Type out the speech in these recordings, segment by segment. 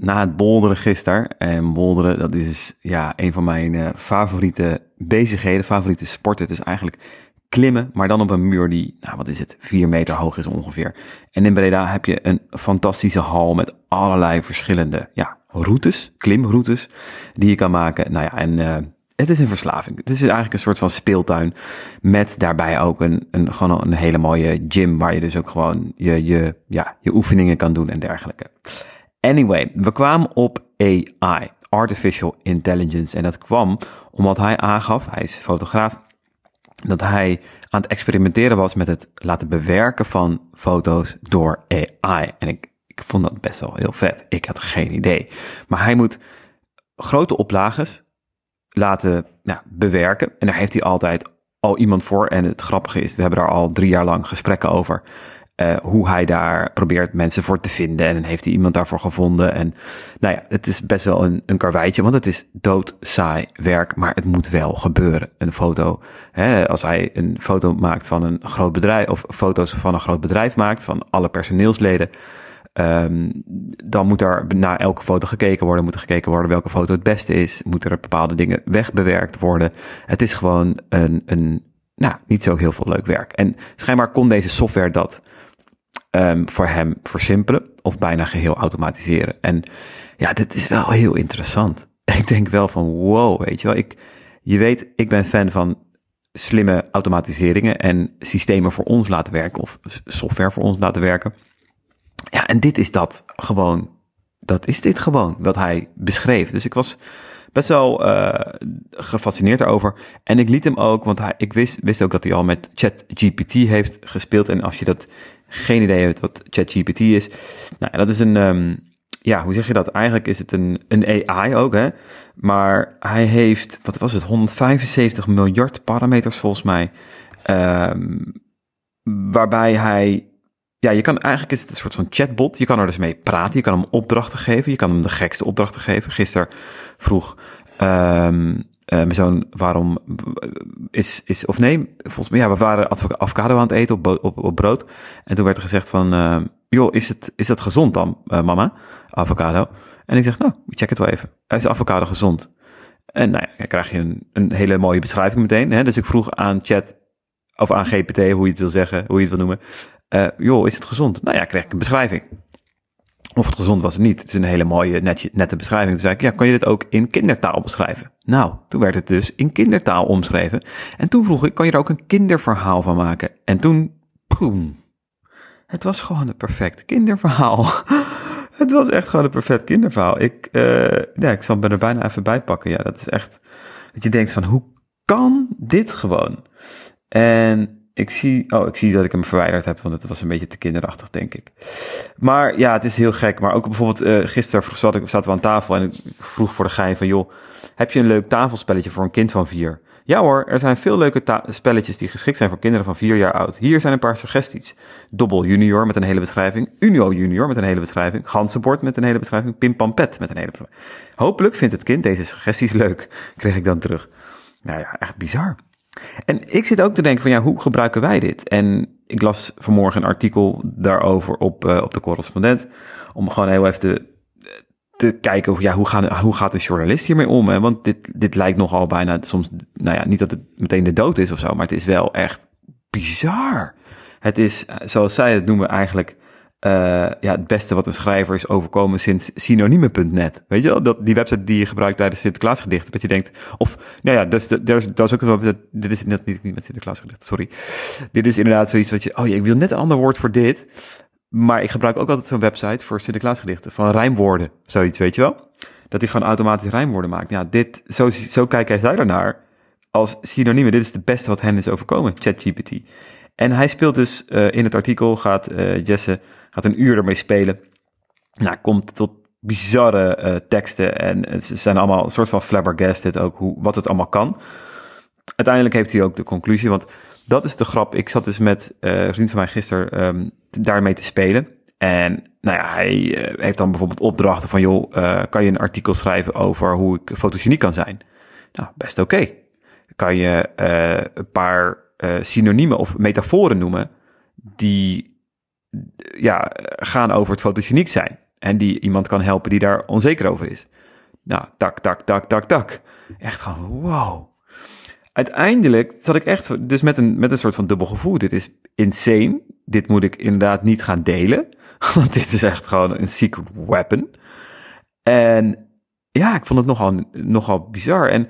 na het bolderen gisteren. En bolderen, dat is dus, ja, een van mijn uh, favoriete bezigheden, favoriete sporten. Het is eigenlijk klimmen, maar dan op een muur die, nou wat is het, vier meter hoog is ongeveer. En in Breda heb je een fantastische hal met allerlei verschillende, ja, routes, klimroutes, die je kan maken. Nou ja, en uh, het is een verslaving. Het is eigenlijk een soort van speeltuin met daarbij ook een, een, gewoon een hele mooie gym waar je dus ook gewoon je, je, ja, je oefeningen kan doen en dergelijke. Anyway, we kwamen op AI, Artificial Intelligence. En dat kwam omdat hij aangaf, hij is fotograaf, dat hij aan het experimenteren was met het laten bewerken van foto's door AI. En ik, ik vond dat best wel heel vet. Ik had geen idee. Maar hij moet grote oplages laten bewerken. En daar heeft hij altijd al iemand voor. En het grappige is, we hebben daar al drie jaar lang gesprekken over. Uh, hoe hij daar probeert mensen voor te vinden. En heeft hij iemand daarvoor gevonden. En nou ja, het is best wel een, een karweitje, want het is doodsaai werk, maar het moet wel gebeuren. Een foto, hè, als hij een foto maakt van een groot bedrijf, of foto's van een groot bedrijf maakt, van alle personeelsleden. Um, dan moet er na elke foto gekeken worden, moet er gekeken worden welke foto het beste is, moeten er bepaalde dingen wegbewerkt worden. Het is gewoon een, een nou, niet zo heel veel leuk werk. En schijnbaar kon deze software dat um, voor hem versimpelen of bijna geheel automatiseren. En ja, dit is wel heel interessant. Ik denk wel van wow, weet je wel. Ik, je weet, ik ben fan van slimme automatiseringen en systemen voor ons laten werken of software voor ons laten werken. Ja, en dit is dat gewoon. Dat is dit gewoon wat hij beschreef. Dus ik was best wel uh, gefascineerd erover. En ik liet hem ook, want hij, ik wist, wist ook dat hij al met ChatGPT heeft gespeeld. En als je dat geen idee hebt wat ChatGPT is. Nou, dat is een, um, ja, hoe zeg je dat? Eigenlijk is het een, een AI ook, hè. Maar hij heeft, wat was het, 175 miljard parameters volgens mij. Um, waarbij hij, ja, je kan eigenlijk is het een soort van chatbot. Je kan er dus mee praten, je kan hem opdrachten geven. Je kan hem de gekste opdrachten geven. Gisteren vroeg um, uh, mijn zoon, waarom is, is, of nee, volgens mij, ja, we waren avocado aan het eten op, op, brood. En toen werd er gezegd van, uh, joh, is, het, is dat gezond dan, mama? Avocado. En ik zeg, nou, check het wel even. Is avocado gezond? En nou ja, dan krijg je een, een hele mooie beschrijving meteen. Hè? Dus ik vroeg aan chat, of aan GPT, hoe je het wil zeggen, hoe je het wil noemen. joh, is het gezond? Nou ja, krijg ik een beschrijving. Of het gezond was niet. Het is een hele mooie, netje, nette beschrijving. Toen zei ik, ja, kan je dit ook in kindertaal beschrijven? Nou, toen werd het dus in kindertaal omschreven. En toen vroeg ik, kan je er ook een kinderverhaal van maken? En toen, poem. Het was gewoon een perfect kinderverhaal. het was echt gewoon een perfect kinderverhaal. Ik, uh, ja, ik zal me er bijna even bij pakken. Ja, dat is echt, dat je denkt van, hoe kan dit gewoon? En ik zie, oh, ik zie dat ik hem verwijderd heb, want het was een beetje te kinderachtig, denk ik. Maar ja, het is heel gek. Maar ook bijvoorbeeld, uh, gisteren zat ik, zaten we aan tafel en ik vroeg voor de gein van, joh, heb je een leuk tafelspelletje voor een kind van vier? Ja hoor, er zijn veel leuke spelletjes die geschikt zijn voor kinderen van vier jaar oud. Hier zijn een paar suggesties. Dobbel junior met een hele beschrijving. Unio junior met een hele beschrijving. Ganzenbord met een hele beschrijving. Pimpampet met een hele beschrijving. Hopelijk vindt het kind deze suggesties leuk, kreeg ik dan terug. Nou ja, echt bizar. En ik zit ook te denken van ja, hoe gebruiken wij dit? En ik las vanmorgen een artikel daarover op, uh, op de correspondent. Om gewoon heel even te, te kijken of, ja, hoe, gaan, hoe gaat een journalist hiermee om? Hè? Want dit, dit lijkt nogal bijna soms, nou ja, niet dat het meteen de dood is of zo, maar het is wel echt bizar. Het is, eh, zoals zij het noemen, eigenlijk ja, het beste wat een schrijver is overkomen sinds synoniemen.net. Weet je wel, dat, die website die je gebruikt tijdens Sinterklaasgedichten. Dat je denkt, of, nou ja, dus, dus, dat is ook wel, dit is net niet, met Sinterklaasgedichten, sorry. Dit is inderdaad zoiets wat je, oh ja, ik wil net een ander woord voor dit. Maar ik gebruik ook altijd zo'n website voor Sinterklaasgedichten, van rijmwoorden, zoiets, weet je wel. Dat hij gewoon automatisch rijmwoorden maakt. Ja, dit, zo, zo kijken zij ernaar als synoniemen. Dit is het beste wat hen is overkomen, ChatGPT. En hij speelt dus uh, in het artikel, gaat uh, Jesse gaat een uur ermee spelen. Nou, komt tot bizarre uh, teksten en ze zijn allemaal een soort van flabbergasted ook hoe, wat het allemaal kan. Uiteindelijk heeft hij ook de conclusie, want dat is de grap. Ik zat dus met een vriend van mij gisteren um, daarmee te spelen. En nou ja, hij heeft dan bijvoorbeeld opdrachten van, joh, kan je een artikel schrijven over hoe ik fotogeniek kan zijn? Nou, best oké. Kan je een paar uh, synoniemen of metaforen noemen die ja, gaan over het fotogeniek zijn. en die iemand kan helpen die daar onzeker over is. Nou, tak, tak, tak, tak, tak. Echt gewoon, wow. Uiteindelijk zat ik echt dus met een, met een soort van dubbel gevoel. Dit is insane. Dit moet ik inderdaad niet gaan delen. Want dit is echt gewoon een secret weapon. En ja, ik vond het nogal, nogal bizar. En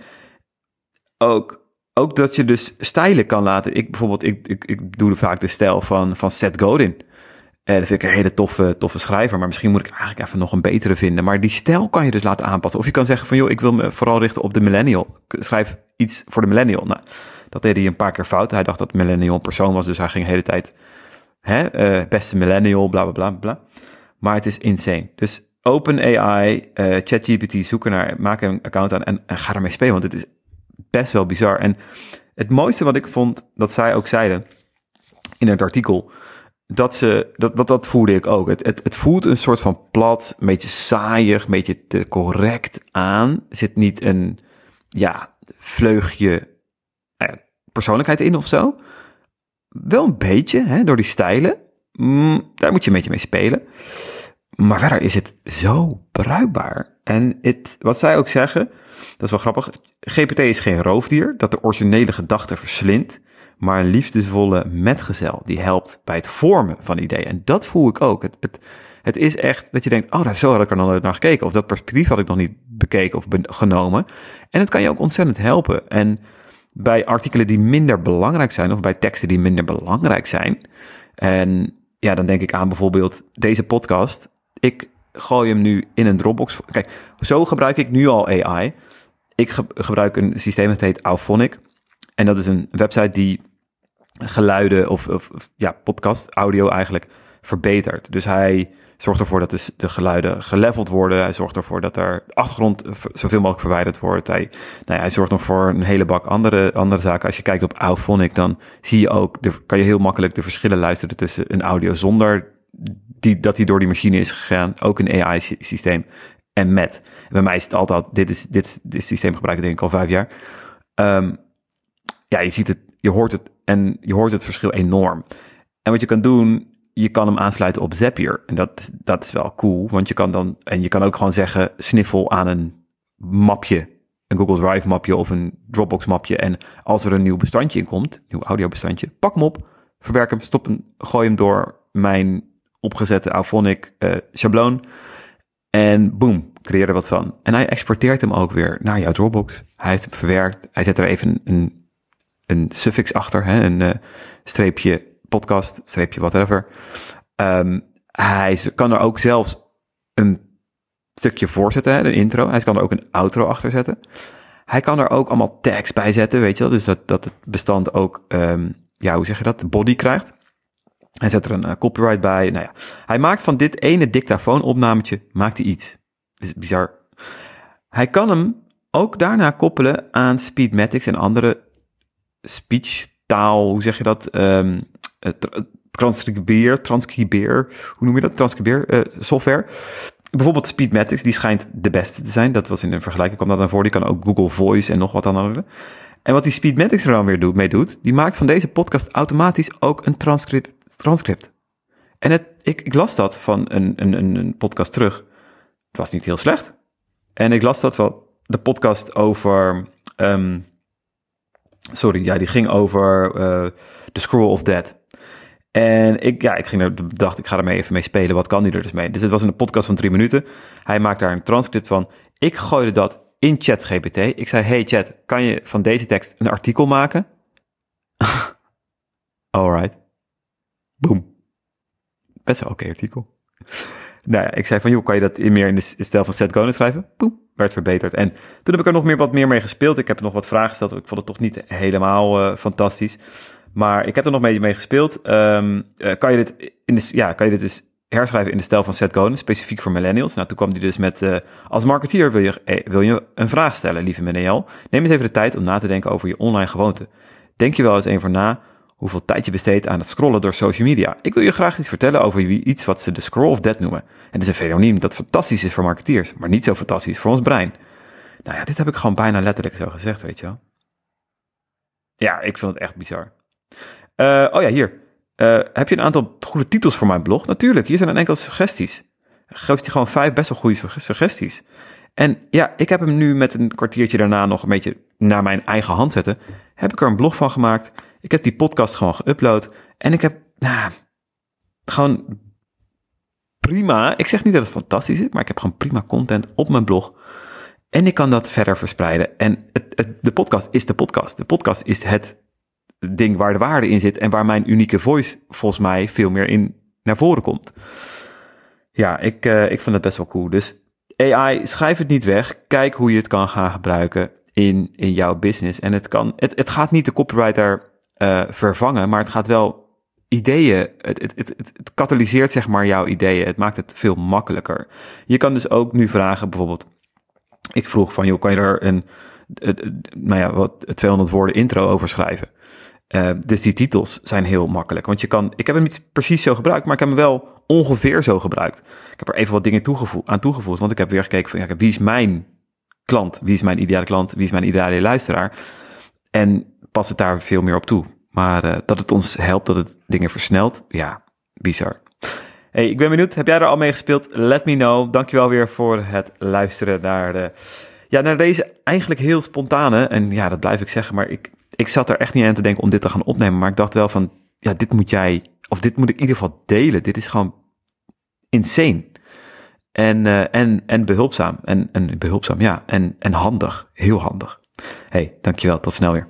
ook, ook dat je dus stijlen kan laten. Ik bijvoorbeeld, ik, ik, ik doe vaak de stijl van, van Seth Godin. Uh, dat vind ik een hele toffe, toffe schrijver. Maar misschien moet ik eigenlijk even nog een betere vinden. Maar die stijl kan je dus laten aanpassen. Of je kan zeggen van, joh, ik wil me vooral richten op de millennial. Schrijf iets voor de millennial. Nou, dat deed hij een paar keer fout. Hij dacht dat millennial een persoon was. Dus hij ging de hele tijd, hè, uh, beste millennial, bla, bla, bla, bla. Maar het is insane. Dus OpenAI, uh, ChatGPT, zoek er naar, maak een account aan en, en ga ermee spelen. Want het is best wel bizar. En het mooiste wat ik vond, dat zij ook zeiden in het artikel dat ze, dat, dat, dat voelde ik ook. Het, het, het voelt een soort van plat, een beetje saaiig, een beetje te correct aan. zit niet een, ja, vleugje eh, persoonlijkheid in of zo. Wel een beetje, hè, door die stijlen. Mm, daar moet je een beetje mee spelen. Maar verder is het zo bruikbaar. En het, wat zij ook zeggen, dat is wel grappig. GPT is geen roofdier dat de originele gedachte verslindt maar een liefdevolle metgezel die helpt bij het vormen van ideeën. En dat voel ik ook. Het, het, het is echt dat je denkt, oh, zo had ik er nog nooit naar gekeken. Of dat perspectief had ik nog niet bekeken of genomen. En het kan je ook ontzettend helpen. En bij artikelen die minder belangrijk zijn, of bij teksten die minder belangrijk zijn. En ja, dan denk ik aan bijvoorbeeld deze podcast. Ik gooi hem nu in een Dropbox. Kijk, zo gebruik ik nu al AI. Ik gebruik een systeem dat heet Auphonic. En dat is een website die geluiden of, of, ja, podcast, audio eigenlijk verbetert. Dus hij zorgt ervoor dat de, de geluiden geleveld worden. Hij zorgt ervoor dat er achtergrond zoveel mogelijk verwijderd wordt. Hij, nou ja, hij zorgt nog voor een hele bak andere, andere zaken. Als je kijkt op Auphonic, dan zie je ook, de, kan je heel makkelijk de verschillen luisteren tussen een audio zonder die, dat hij door die machine is gegaan. Ook een AI-systeem en met. bij mij is het altijd, dit is dit, dit systeem gebruik ik denk ik al vijf jaar. Um, ja, je ziet het, je hoort het en je hoort het verschil enorm. En wat je kan doen, je kan hem aansluiten op Zapier. En dat, dat is wel cool, want je kan dan, en je kan ook gewoon zeggen, sniffel aan een mapje, een Google Drive mapje of een Dropbox mapje. En als er een nieuw bestandje in komt, nieuw audiobestandje, pak hem op, verwerk hem, stop hem, gooi hem door mijn opgezette Auphonic uh, schabloon. En boom, creëer er wat van. En hij exporteert hem ook weer naar jouw Dropbox. Hij heeft hem verwerkt. Hij zet er even een een suffix achter, hè, een uh, streepje podcast, streepje whatever. Um, hij kan er ook zelfs een stukje voorzetten, hè, een intro. Hij kan er ook een outro achter zetten. Hij kan er ook allemaal tags bij zetten, weet je wel. Dus dat, dat het bestand ook, um, ja, hoe zeg je dat, body krijgt. Hij zet er een uh, copyright bij. Nou ja, hij maakt van dit ene dictafoonopnametje, maakt hij iets. Is bizar. Hij kan hem ook daarna koppelen aan Speedmatics en andere speech taal, hoe zeg je dat? Um, transcribeer, transcribeer, hoe noem je dat? Transcribeer uh, software. Bijvoorbeeld Speedmatics, die schijnt de beste te zijn. Dat was in een vergelijking, kwam dat dan voor. Die kan ook Google Voice en nog wat dan En wat die Speedmatics er dan weer doet, mee doet, die maakt van deze podcast automatisch ook een transcript. Transcript. En het, ik, ik las dat van een, een, een podcast terug. Het was niet heel slecht. En ik las dat wel, de podcast over um, Sorry, ja, die ging over uh, The Scroll of Death. En ik, ja, ik ging er, dacht, ik ga ermee even mee spelen. Wat kan hij er dus mee? Dus het was een podcast van drie minuten. Hij maakt daar een transcript van. Ik gooide dat in ChatGPT. Ik zei, hey chat, kan je van deze tekst een artikel maken? Alright. Boom. Best wel oké artikel. Nou ja, ik zei van, joh, kan je dat meer in de stijl van Seth Godin schrijven? Boom werd verbeterd. En toen heb ik er nog meer, wat meer mee gespeeld. Ik heb nog wat vragen gesteld. Ik vond het toch niet helemaal uh, fantastisch. Maar ik heb er nog mee, mee gespeeld. Um, uh, kan, je dit in de, ja, kan je dit dus herschrijven in de stijl van Seth Godin, specifiek voor millennials? Nou, toen kwam hij dus met, uh, als marketeer wil je, wil je een vraag stellen, lieve millennial. Neem eens even de tijd om na te denken over je online gewoonte. Denk je wel eens een voor na hoeveel tijd je besteedt aan het scrollen door social media. Ik wil je graag iets vertellen over iets wat ze de scroll of death noemen. En het is een fenomeen dat fantastisch is voor marketeers, maar niet zo fantastisch voor ons brein. Nou ja, dit heb ik gewoon bijna letterlijk zo gezegd, weet je wel. Ja, ik vind het echt bizar. Uh, oh ja, hier. Uh, heb je een aantal goede titels voor mijn blog? Natuurlijk, hier zijn een enkele suggesties. geeft hij gewoon vijf best wel goede suggesties. En ja, ik heb hem nu met een kwartiertje daarna nog een beetje naar mijn eigen hand zetten. Heb ik er een blog van gemaakt. Ik heb die podcast gewoon geüpload. En ik heb, nou, gewoon prima. Ik zeg niet dat het fantastisch is, maar ik heb gewoon prima content op mijn blog. En ik kan dat verder verspreiden. En het, de podcast is de podcast. De podcast is het ding waar de waarde in zit en waar mijn unieke voice volgens mij veel meer in naar voren komt. Ja, ik, uh, ik vind het best wel cool. Dus AI, schrijf het niet weg. Kijk hoe je het kan gaan gebruiken in, in jouw business. En het, kan, het, het gaat niet de copywriter uh, vervangen, maar het gaat wel ideeën, het, het, het, het katalyseert zeg maar jouw ideeën. Het maakt het veel makkelijker. Je kan dus ook nu vragen, bijvoorbeeld, ik vroeg van, joh, kan je er een, nou ja, wat 200 woorden intro over schrijven? Uh, dus die titels zijn heel makkelijk. Want je kan, ik heb hem niet precies zo gebruikt, maar ik heb hem wel ongeveer zo gebruikt. Ik heb er even wat dingen aan toegevoegd, want ik heb weer gekeken van, wie is mijn klant? Wie is mijn ideale klant? Wie is mijn ideale luisteraar? En pas het daar veel meer op toe. Maar uh, dat het ons helpt, dat het dingen versnelt, ja, bizar. Hey, ik ben benieuwd. Heb jij er al mee gespeeld? Let me know. Dankjewel weer voor het luisteren naar de, ja, naar deze eigenlijk heel spontane. En ja, dat blijf ik zeggen, maar ik, ik zat er echt niet aan te denken om dit te gaan opnemen. Maar ik dacht wel van, ja, dit moet jij, of dit moet ik in ieder geval delen. Dit is gewoon insane. En, uh, en, en behulpzaam. En, en behulpzaam, ja. En, en handig. Heel handig. Hey, dankjewel. Tot snel weer.